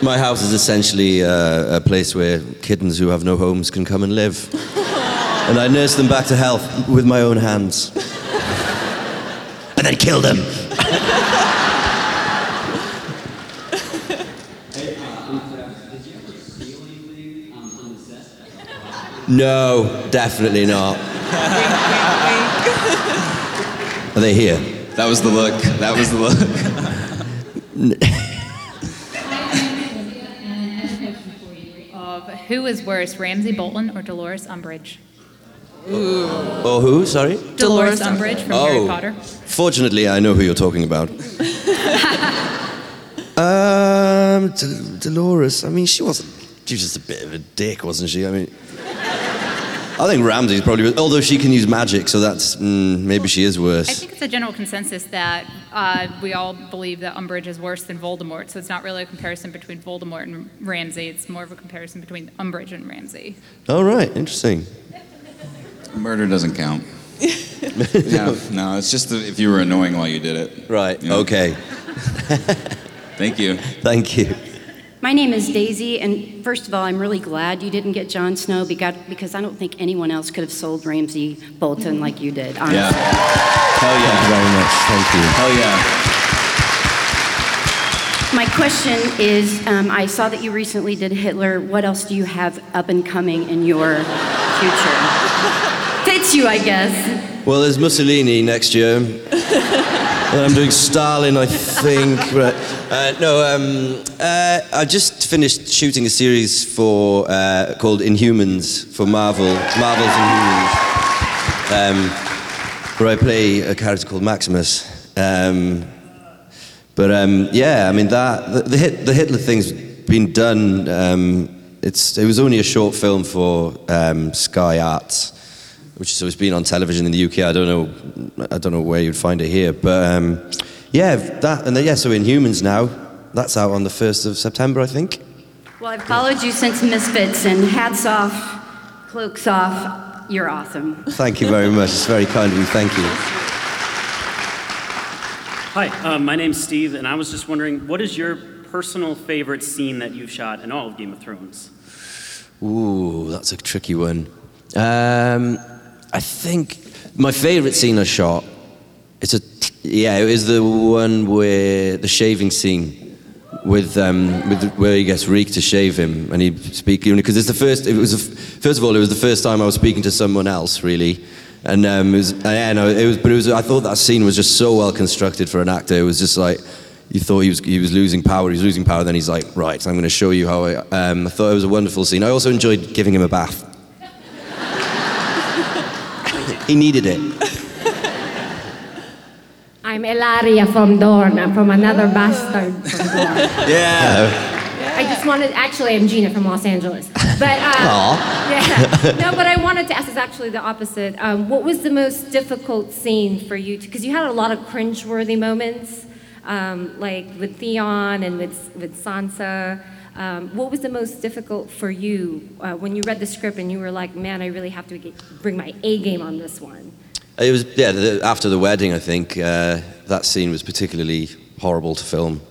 my house is essentially uh, a place where kittens who have no homes can come and live. and I nurse them back to health with my own hands. and then kill them. No, definitely not. Are they here? that was the look. That was the look. Of who is worse, Ramsay Bolton or Dolores Umbridge? Oh, who? Sorry? Dolores Umbridge from Oh. Harry Potter. Fortunately, I know who you're talking about. <laughs> um, Del- Dolores. I mean, she wasn't. She was just a bit of a dick, wasn't she? I mean, I think Ramsay's probably. Although she can use magic, so that's mm, maybe she is worse. I think it's a general consensus that uh, we all believe that Umbridge is worse than Voldemort, so it's not really a comparison between Voldemort and Ramsay. It's more of a comparison between Umbridge and Ramsay. All right, interesting. Murder doesn't count. <laughs> yeah, no, it's just the, if you were annoying while you did it. Right. You know? Okay. Thank you. <laughs> Thank you. My name is Daisy, and first of all, I'm really glad you didn't get Jon Snow because I don't think anyone else could have sold Ramsay Bolton like you did. Honestly. Yeah. Hell Thank you yeah. very much. Thank you. Hell yeah. My question is um, I saw that you recently did Hitler. What else do you have up and coming in your future? Fits you, I guess. Well, there's Mussolini next year. and I'm doing Stalin, I think. Right. Uh, no, um, uh, I just finished shooting a series for uh, called Inhumans for Marvel, Marvel's Inhumans, um, where I play a character called Maximus. Um, but um, yeah, I mean that the, the, Hit, the Hitler thing's been done. Um, it's it was only a short film for um, Sky Arts, which has it's been on television in the UK. I don't know, I don't know where you'd find it here, but yeah, that and then, yeah. So Inhumans now, that's out on the first of September, I think. Well, I've followed you since Misfits, and hats off, cloaks off. You're awesome. Thank you very much. It's very kind of you. Thank you. Hi, uh, my name's Steve, and I was just wondering, what is your personal favorite scene that you've shot in all of Game of Thrones? Ooh, that's a tricky one. Um, I think my favourite scene I shot. It's a yeah. it was the one where the shaving scene with um, with where he gets Reek to shave him and he speak because it's the first. It was f- first of all, it was the first time I was speaking to someone else really, and um, it was yeah, no, it was. But it was. I thought that scene was just so well constructed for an actor. It was just like. You thought he was, he was losing power, he was losing power, then he's like, right, I'm going to show you how I. Um, I thought it was a wonderful scene. I also enjoyed giving him a bath. <laughs> he needed it. I'm Ellaria from Dorne. I'm from another bastard from Dorne. Yeah. I just wanted, actually, I'm Gina from Los Angeles. But, uh, yeah. No, <laughs> but I wanted to ask is actually the opposite. Um, what was the most difficult scene for you? Because you had a lot of cringeworthy moments, um, like with Theon and with, with Sansa. Um, what was the most difficult for you uh, when you read the script and you were like, man, I really have to get, bring my A game on this one? It was yeah. The, after the wedding, I think uh, that scene was particularly horrible to film.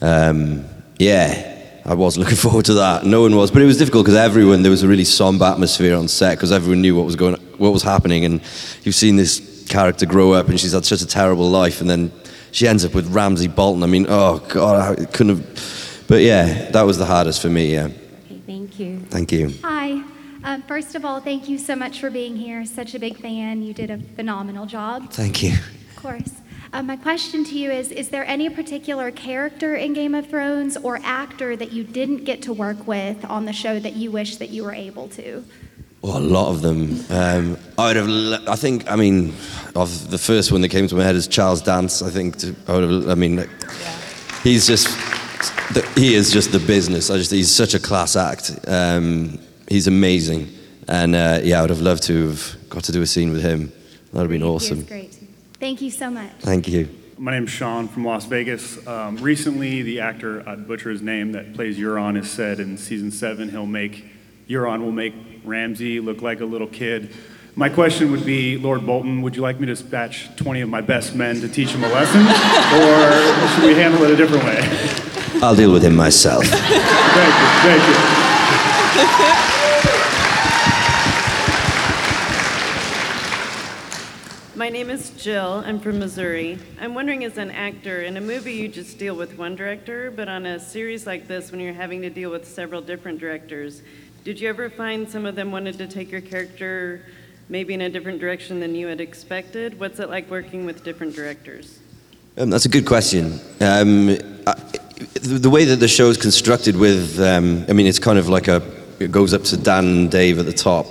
Um, yeah, I was looking <laughs> forward to that. No one was, but it was difficult because everyone there was a really somber atmosphere on set because everyone knew what was going, what was happening, and you've seen this character grow up and she's had such a terrible life, and then she ends up with Ramsay Bolton. I mean, oh god, I couldn't have. But yeah, that was the hardest for me. Yeah, Okay, thank you. thank you. Hi. Um, first of all, thank you so much for being here. Such a big fan. You did a phenomenal job. Thank you. Of course. Um, my question to you is Is there any particular character in Game of Thrones or actor that you didn't get to work with on the show that you wish that you were able to? Well, a lot of them. Um, I would have. I think. I mean, of the first one that came to my head is Charles Dance. I think. To, I would have. I mean, like, he's just. The, he is just the business. I just. He's such a class act. Um, he's amazing, and uh, yeah, I would have loved to have got to do a scene with him. That would have been awesome. Great. Thank you so much. Thank you. My name's Sean from Las Vegas. Um, recently, the actor, I'd butcher his name, that plays Euron has said in season seven he'll make, Euron will make Ramsay look like a little kid. My question would be, Lord Bolton, would you like me to dispatch 20 of my best men to teach him a lesson? or should we handle it a different way? I'll deal with him myself. Thank you, thank you. Name is Jill. I'm from Missouri. I'm wondering, as an actor, in a movie you just deal with one director, but on a series like this, when you're having to deal with several different directors, did you ever find some of them wanted to take your character maybe in a different direction than you had expected? What's it like working with different directors? Um, that's a good question. Um, I, the, way that the show is constructed with, um, I mean, it's kind of like a, it goes up to Dan and Dave at the top.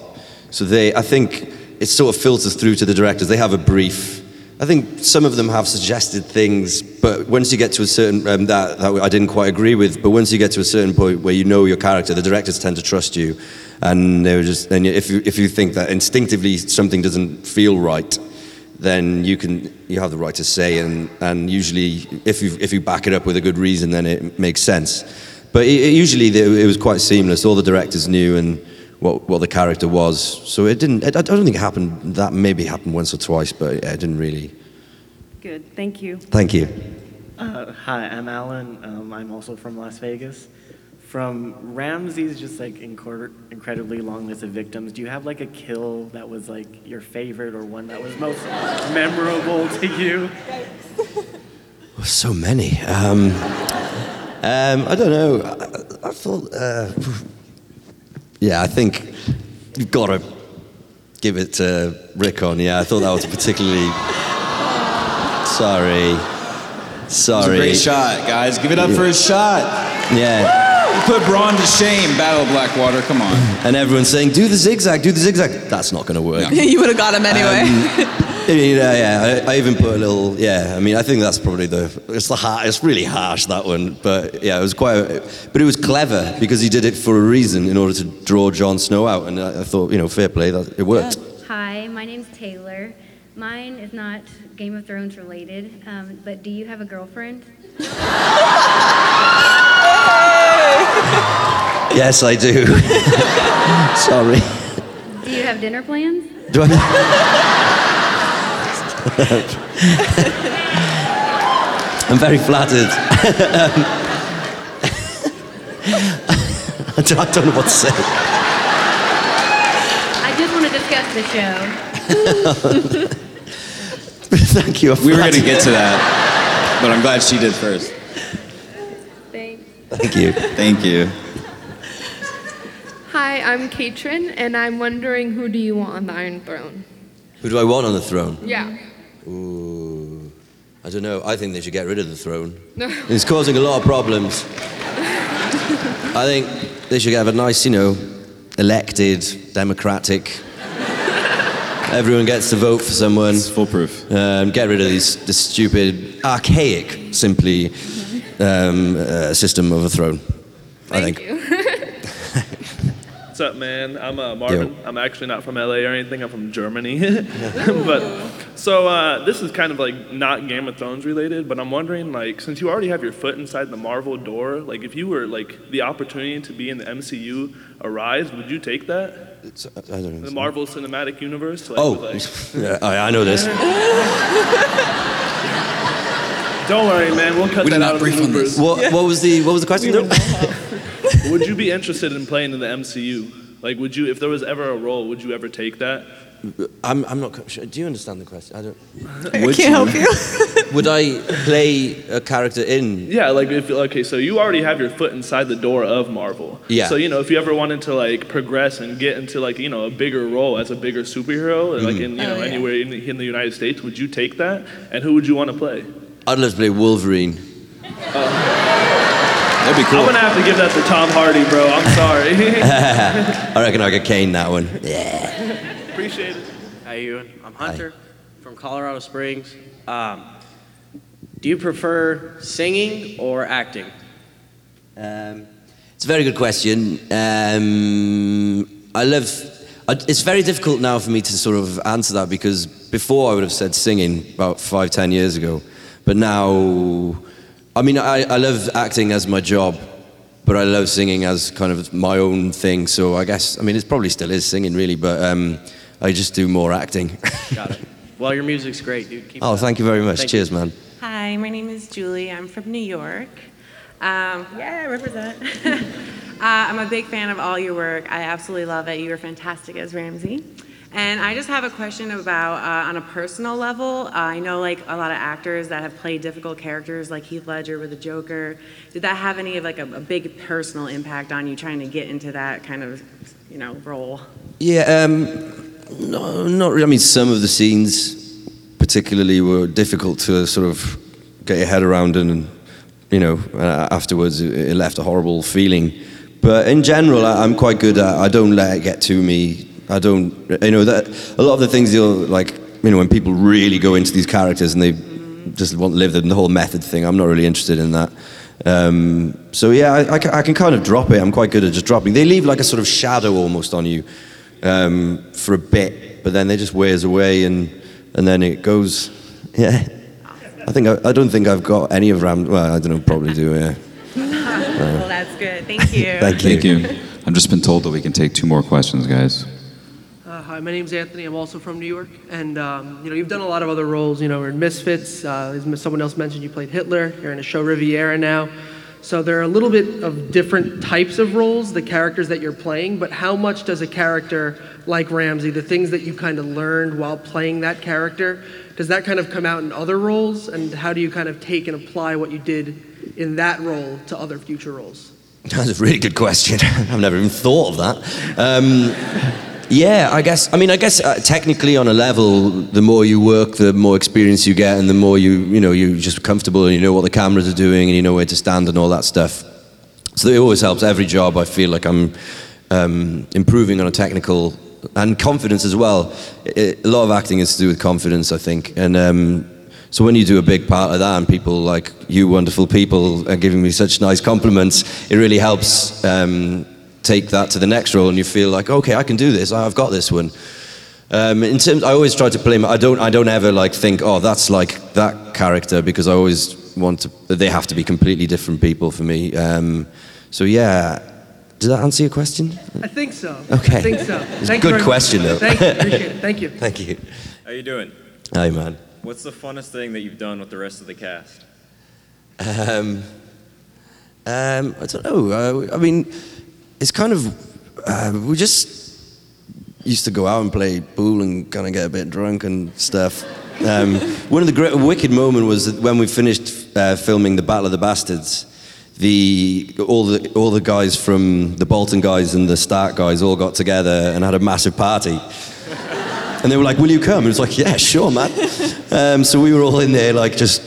So they, I think it sort of filters through to the directors. They have a brief. I think some of them have suggested things, but once you get to a certain, um, that, that I didn't quite agree with, but once you get to a certain point where you know your character, the directors tend to trust you. And they were just, and if you, if you think that instinctively something doesn't feel right, then you can you have the right to say and and usually if you if you back it up with a good reason then it makes sense but it, it usually it was quite seamless all the directors knew and what what the character was so it didn't I, I don't think it happened that maybe happened once or twice but it didn't really Good, thank you. thank you Uh, hi, I'm Alan. Um, I'm also from Las Vegas. From Ramsay's just like incor- incredibly long list of victims, do you have like a kill that was like your favorite or one that was most memorable to you? So many um, um, I don't know I, I thought uh, yeah I think you've got to give it to Rickon. yeah I thought that was particularly <laughs> sorry Sorry. It was a great shot, guys. Give it up for his shot. Yeah. You put Bronn to shame, Battle of Blackwater. Come on. And everyone's saying, do the zigzag, do the zigzag. That's not going to work. <laughs> you would have got him anyway. Yeah, yeah. I, I even put a little. Yeah, I mean, I think that's probably the. It's the har It's really harsh that one, but yeah, it was quite. A, but it was clever because he did it for a reason in order to draw Jon Snow out, and I, I thought, you know, fair play. That it worked. Hi, my name's Taylor. Mine is not Game of Thrones related, um, but do you have a girlfriend? <laughs> <laughs> Yes, I do. <laughs> Sorry. Do you have dinner plans? Do I? I'm very flattered. <laughs> I don't, know what to say. I just want to discuss the show. Thank you. I'm We were going to get to that, but I'm glad she did first. Thanks. Thank you. Thank you. Hi, I'm Katrin, and I'm wondering who do you want on the Iron Throne? Who do I want on the throne? Yeah. Ooh, I don't know. I think they should get rid of the throne. No. <laughs> It's causing a lot of problems. <laughs> I think they should have a nice, you know, elected, democratic. Everyone gets to vote for someone. It's foolproof. Um, get rid of these, this stupid, archaic, simply um, uh, system of a throne. I think. <laughs> What's up, man? I'm uh, Marvin. I'm actually not from LA or anything. I'm from Germany. <laughs> but so uh, this is kind of like not Game of Thrones related, but I'm wondering, like, since you already have your foot inside the Marvel door, like, if you were like the opportunity to be in the MCU arise, would you take that? It's, I don't know. The Marvel Cinematic Universe. Like, Oh, like- <laughs> yeah, I, I know this. Don't worry, man. We'll cut We that did out not of the brief on bloopers. What, what was the what was the question? though? <laughs> would you be interested in playing in the MCU? Like, would you, if there was ever a role, would you ever take that? I'm, I'm not sure. Do you understand the question? I don't. I Would can't you? help you. <laughs> Would I play a character in? Yeah, like if okay, so you already have your foot inside the door of Marvel. Yeah. So you know, if you ever wanted to like progress and get into like you know a bigger role as a bigger superhero, like Mhm. in you Oh, know yeah. anywhere in the, in the United States, would you take that? And who would you want to play? I'd love to play Wolverine. <laughs> That'd be cool. I'm gonna have to give that to Tom Hardy, bro. I'm sorry. <laughs> I reckon I could cane that one. Yeah. Appreciate it. How you doing? I'm Hunter from Colorado Springs. Um, do you prefer singing or acting? Um, it's a very good question. Um, I love. It's very difficult now for me to sort of answer that because before I would have said singing about five, ten years ago, but now, I mean, I, I love acting as my job, but I love singing as kind of my own thing. So I guess, I mean, it probably still is singing really, but um, I just do more acting. <laughs> Got it. Well, your music's great, dude. Keep it oh, up. thank you very much. Thank Cheers, you. man. Hi, my name is Julie. I'm from New York. Um, yeah, represent. <laughs> uh, I'm a big fan of all your work. I absolutely love it. You were fantastic as Ramsay. And I just have a question about, uh, on a personal level, uh, I know like a lot of actors that have played difficult characters, like Heath Ledger with the Joker. Did that have any of like a, a big personal impact on you trying to get into that kind of, you know, role? Yeah, um, no, not really. I mean, some of the scenes, particularly, were difficult to sort of get your head around, and you know, uh, afterwards it, left a horrible feeling. But in general, I'm quite good at. I don't let it get to me. I don't, you know, that a lot of the things you'll like, you know, when people really go into these characters and they just want to live the, the whole method thing. I'm not really interested in that. Um, so yeah, I, I, ca- I can kind of drop it. I'm quite good at just dropping. They leave like a sort of shadow almost on you um, for a bit, but then they just wears away and and then it goes. Yeah, I think I, I don't think I've got any of Ram. Well, I don't know, probably do. Yeah. <laughs> well, that's good. Thank you. <laughs> Thank you. Thank you. I've just been told that we can take two more questions, guys. Uh, my name's Anthony. I'm also from New York, and um, you know you've done a lot of other roles. You know, in Misfits. Uh, as someone else mentioned, you played Hitler. You're in a show Riviera now. So there are a little bit of different types of roles, the characters that you're playing. But how much does a character like Ramsay, the things that you kind of learned while playing that character, does that kind of come out in other roles? And how do you kind of take and apply what you did in that role to other future roles? <laughs> That's a really good question. <laughs> I've never even thought of that. Um, Yeah, I guess. I mean, I guess uh, technically on a level, the more you work, the more experience you get, and the more you, you know, you're just comfortable and you know what the cameras are doing and you know where to stand and all that stuff. So it always helps. Every job, I feel like I'm um, improving on a technical and confidence as well. A lot of acting is to do with confidence, I think, and. Um, so when you do a big part of that, and people like you, wonderful people, are giving me such nice compliments, it really helps um, take that to the next role, and you feel like, okay, I can do this. I've got this one. Um, in terms, I always try to play. My, I don't. I don't ever like think, oh, that's like that character, because I always want to. They have to be completely different people for me. Um, so yeah. Does that answer your question? I think so. Okay. I think so. It's a Thank you good question, much. though. Thank you. Appreciate it. Thank you. <laughs> Thank you. How are you doing? Hi, man. What's the funnest thing that you've done with the rest of the cast? Um, um, I don't know. Uh, I mean, it's kind of uh, we just used to go out and play pool and kind of get a bit drunk and stuff. Um, <laughs> one of the great wicked moment was when we finished uh, filming the Battle of the Bastards. The all the all the guys from the Bolton guys and the Stark guys all got together and had a massive party. And they were like, "Will you come?" And it was like, "Yeah, sure, man." Um, so we were all in there, like just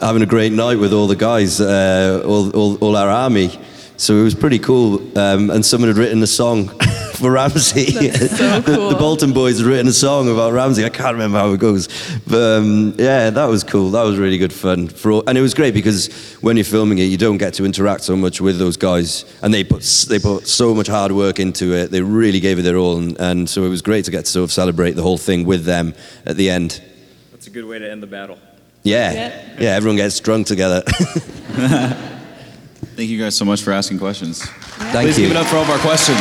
having a great night with all the guys, uh, all, all, all our army. So it was pretty cool. Um, and someone had written a song <laughs> for Ramsay. <laughs> That's so <laughs> the, cool. the Bolton boys had written a song about Ramsay. I can't remember how it goes, but um, yeah, that was cool. That was really good fun. For all, and it was great because when you're filming it, you don't get to interact so much with those guys, and they put they put so much hard work into it. They really gave it their all, and, and so it was great to get to sort of celebrate the whole thing with them at the end. That's a good way to end the battle. Yeah, yeah, everyone gets drunk together. Thank you guys so much for asking questions. Thank Please you. give it up for all of our questions.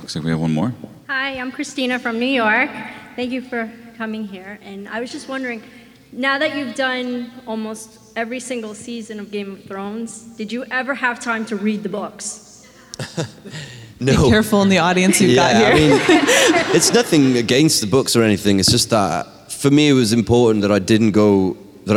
Looks like we have one more. Hi, I'm Christina from New York. Thank you for coming here. And I was just wondering, now that you've done almost every single season of Game of Thrones, did you ever have time to read the books? <laughs> No. Be careful in the audience you've yeah, got here. I mean, it's nothing against the books or anything. It's just that for me, it was important that I didn't go. That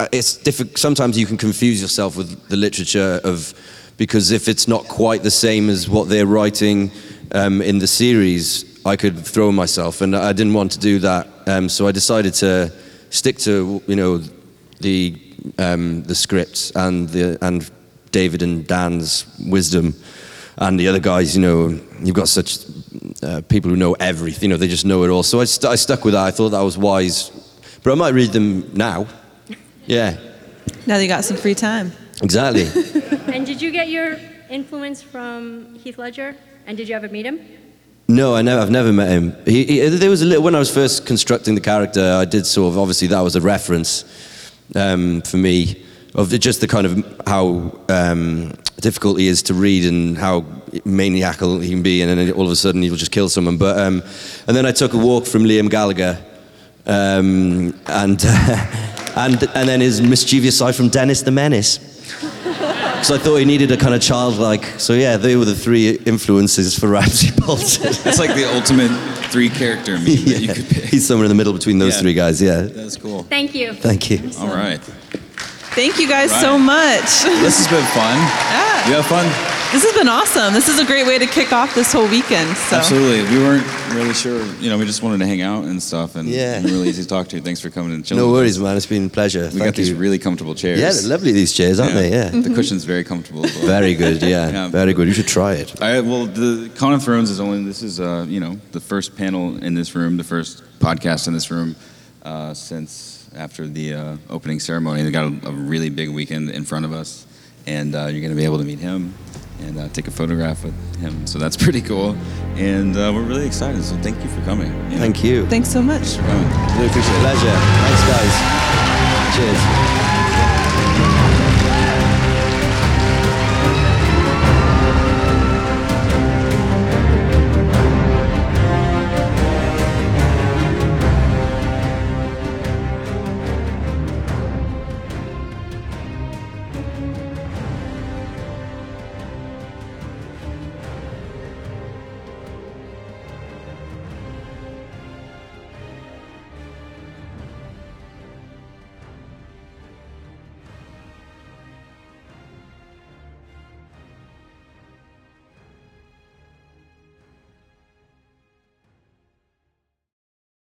I. It's difficult. Sometimes you can confuse yourself with the literature of because if it's not quite the same as what they're writing um, in the series, I could throw myself, and I didn't want to do that. Um, so I decided to stick to you know the um, the scripts and the and David and Dan's wisdom and the other guys, you know, you've got such uh, people who know everything, you know, they just know it all. So I, st- I stuck with that. I thought that was wise. But I might read them now. Yeah, now that you got some free time. exactly. <laughs> and did you get your influence from Heath Ledger? And did you ever meet him? No, I never, I've never met him. He, he, there was a little, when I was first constructing the character, I did sort of, obviously that was a reference um, for me of the, just the kind of how um, difficult he is to read and how maniacal he can be, and then all of a sudden he'll just kill someone. But um, and then I took a walk from Liam Gallagher, um, and <laughs> and and then his mischievous side from Dennis the Menace. Because I thought he needed a kind of childlike. So yeah, they were the three influences for Ramsay <laughs> Bolton. It's like the ultimate three character meme that you could pick. He's somewhere in the middle between those Yeah. three guys. Yeah. That's cool. Thank you. Thank you. All right. Thank you guys Right. so much. <laughs> This has been fun. Yeah. You have fun? This has been awesome. This is a great way to kick off this whole weekend. So. Absolutely. We weren't really sure. You know, we just wanted to hang out and stuff, and Yeah. and really easy to talk to. Thanks for coming and chilling. No worries, man. It's been a pleasure. We Thank got these really comfortable chairs. Yeah, they're lovely these chairs, aren't they? Yeah. The cushion's very comfortable. well. Very good. <laughs> Yeah. Very good. You should try it. I, well, the Con of Thrones is only this is uh, you know the first panel in this room, the first podcast in this room uh, since after the uh, opening ceremony. They got a, a really big weekend in front of us, and uh, you're going to be able to meet him and uh, take a photograph with him. So that's <laughs> pretty cool, and uh, we're really excited. So thank you for coming. Thank you. Thanks so much. Thanks for coming. Really appreciate it. Pleasure. Thanks, guys. Cheers.